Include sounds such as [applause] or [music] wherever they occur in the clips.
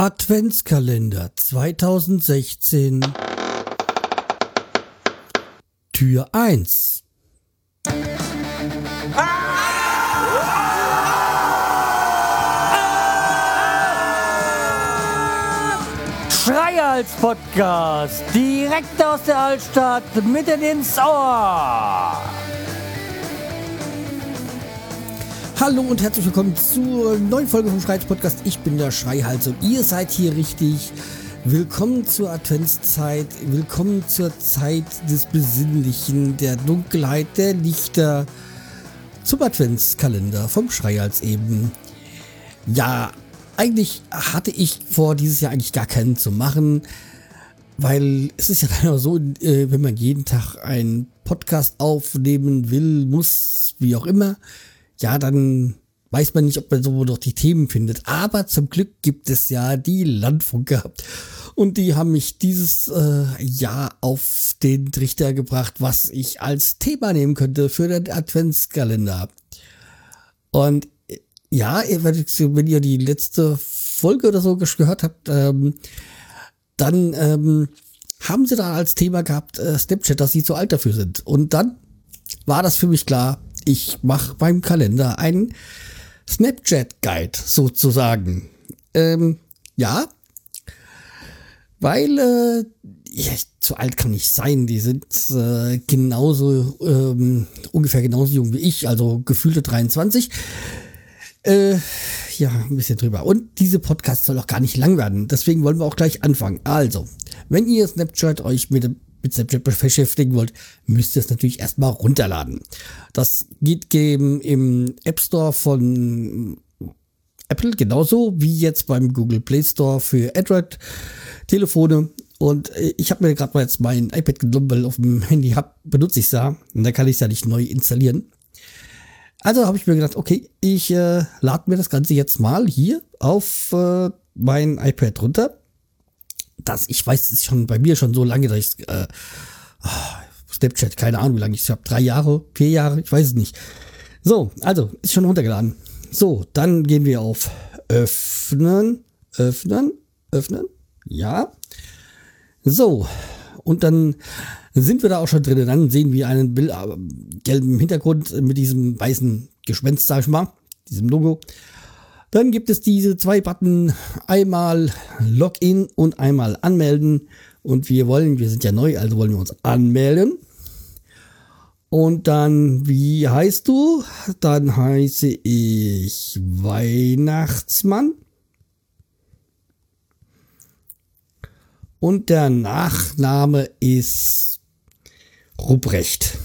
Adventskalender 2016 Tür 1 Schreihals Podcast, direkt aus der Altstadt, mitten ins Ohr. Hallo und herzlich willkommen zur neuen Folge vom Schreihals Podcast. Ich bin der Schreihals und ihr seid hier richtig. Willkommen zur Adventszeit, willkommen zur Zeit des Besinnlichen, der Dunkelheit, der Lichter, zum Adventskalender vom Schreihals eben. Ja, eigentlich hatte ich vor, dieses Jahr eigentlich gar keinen zu machen, weil es ist ja [laughs] leider so, äh, wenn man jeden Tag einen Podcast aufnehmen will, muss, wie auch immer, ja, dann weiß man nicht, ob man so noch die Themen findet. Aber zum Glück gibt es ja die Landfunk gehabt. Und die haben mich dieses äh, Jahr auf den Trichter gebracht, was ich als Thema nehmen könnte für den Adventskalender. Und äh, ja, wenn ihr die letzte Folge oder so gehört habt, ähm, dann ähm, haben sie da als Thema gehabt, äh, Snapchat, dass sie zu alt dafür sind. Und dann war das für mich klar, ich mache beim Kalender einen Snapchat-Guide sozusagen. Ähm, ja, weil äh, ja, zu alt kann ich sein. Die sind äh, genauso, ähm, ungefähr genauso jung wie ich, also gefühlte 23. Äh, ja, ein bisschen drüber. Und diese Podcast soll auch gar nicht lang werden. Deswegen wollen wir auch gleich anfangen. Also, wenn ihr Snapchat euch mit dem mit Snapchat beschäftigen wollt, müsst ihr es natürlich erstmal runterladen. Das geht im App Store von Apple genauso wie jetzt beim Google Play Store für Android-Telefone. Und äh, ich habe mir gerade mal jetzt mein iPad genommen, weil auf dem Handy hab, benutze ich es ja. Und da kann ich es ja nicht neu installieren. Also habe ich mir gedacht, okay, ich äh, lade mir das Ganze jetzt mal hier auf äh, mein iPad runter das, ich weiß, es ist schon bei mir schon so lange, dass ich äh, oh, Snapchat, keine Ahnung, wie lange ich habe, drei Jahre, vier Jahre, ich weiß es nicht. So, also ist schon runtergeladen. So, dann gehen wir auf Öffnen, Öffnen, Öffnen, ja. So, und dann sind wir da auch schon drin. Dann sehen wir einen äh, gelben Hintergrund mit diesem weißen Gespenst, sag ich mal, diesem Logo. Dann gibt es diese zwei Button, einmal Login und einmal anmelden. Und wir wollen, wir sind ja neu, also wollen wir uns anmelden. Und dann, wie heißt du? Dann heiße ich Weihnachtsmann. Und der Nachname ist Ruprecht.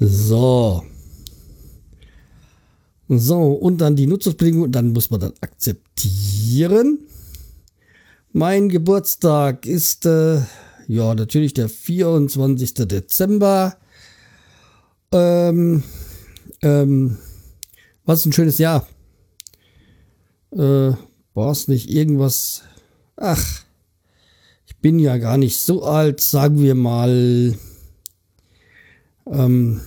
So. So, und dann die Nutzungsbedingungen, dann muss man dann akzeptieren. Mein Geburtstag ist, äh, ja, natürlich der 24. Dezember. Ähm, ähm, was ein schönes Jahr. Äh, war es nicht irgendwas? Ach, ich bin ja gar nicht so alt, sagen wir mal. Ähm,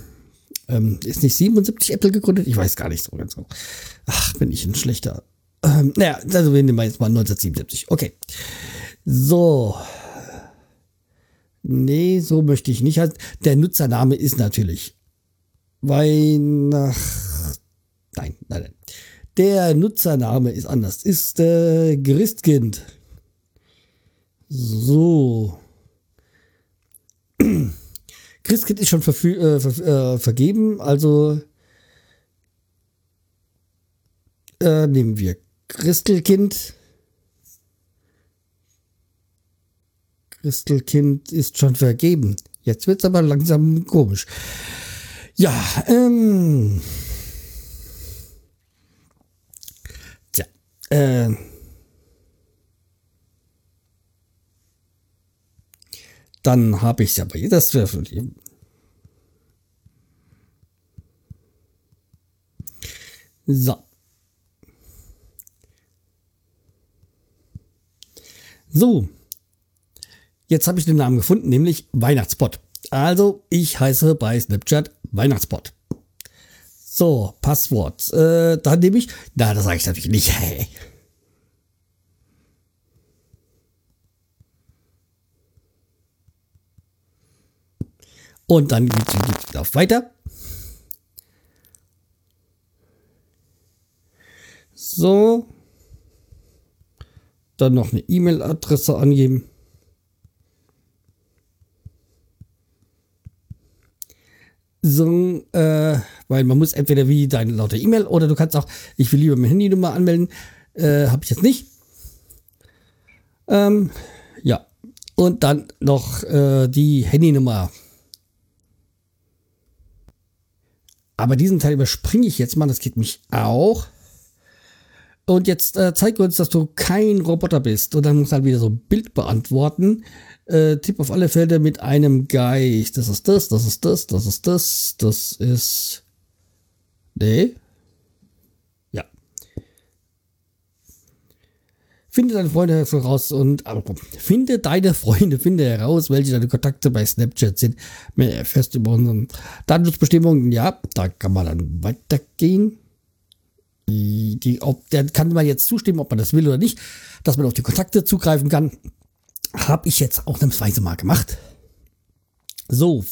ähm, ist nicht 77 Apple gegründet? Ich weiß gar nicht so ganz genau. Ach, bin ich ein schlechter. Ähm, naja, also wir nehmen jetzt mal 1977. Okay. So. Nee, so möchte ich nicht. Der Nutzername ist natürlich Weihnacht. Nein, nein, nein. Der Nutzername ist anders. Ist äh, Christkind. So. Christkind ist schon äh, ver äh, vergeben, also äh, nehmen wir Christelkind. Christelkind ist schon vergeben. Jetzt wird's aber langsam komisch. Ja, ähm. Tja, äh. Dann habe ich aber das wäre So. So. Jetzt habe ich den Namen gefunden, nämlich Weihnachtspot. Also, ich heiße bei Snapchat Weihnachtspot. So, Passwort. Äh, dann nehme ich. Na, das sage ich natürlich nicht. Hey. [laughs] Und dann geht es auf Weiter. So. Dann noch eine E-Mail-Adresse angeben. So, äh, weil man muss entweder wie deine laute E-Mail oder du kannst auch, ich will lieber meine Handynummer anmelden. Äh, Habe ich jetzt nicht. Ähm, ja. Und dann noch äh, die Handynummer. Aber diesen Teil überspringe ich jetzt mal, das geht mich auch. Und jetzt äh, zeig uns, dass du kein Roboter bist. Und dann muss halt wieder so ein Bild beantworten. Äh, tipp auf alle Felder mit einem Geist. Das ist das, das ist das, das ist das, das ist. Nee. Finde deine Freunde heraus und aber, finde deine Freunde, finde heraus, welche deine Kontakte bei Snapchat sind. Mehr erfährst über unseren Datenschutzbestimmungen. Ja, da kann man dann weitergehen die, die, ob, der kann man jetzt zustimmen, ob man das will oder nicht, dass man auf die Kontakte zugreifen kann. Habe ich jetzt auch nehmsweise mal gemacht. So.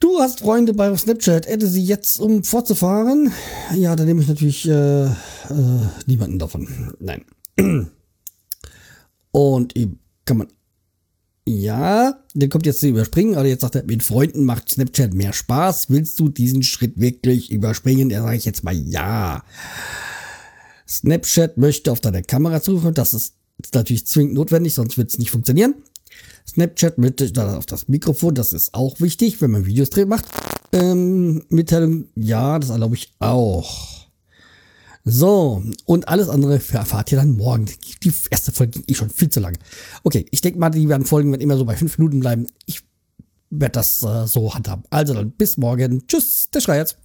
Du hast Freunde bei Snapchat, adde sie jetzt, um fortzufahren. Ja, dann nehme ich natürlich äh, äh, niemanden davon. Nein. Und kann man ja, den kommt jetzt zu überspringen, aber jetzt sagt er, mit Freunden macht Snapchat mehr Spaß. Willst du diesen Schritt wirklich überspringen? Da sage ich jetzt mal ja. Snapchat möchte auf deine Kamera zugreifen. Das ist natürlich zwingend notwendig, sonst wird es nicht funktionieren. Snapchat möchte auf das Mikrofon, das ist auch wichtig, wenn man Videos dreht macht. Ähm, Mitteilung, ja, das erlaube ich auch. So, und alles andere erfahrt ihr dann morgen. Die erste Folge ging eh schon viel zu lang. Okay, ich denke mal, die werden Folgen werden immer so bei fünf Minuten bleiben. Ich werde das äh, so handhaben. Also dann bis morgen. Tschüss, der Schreierz.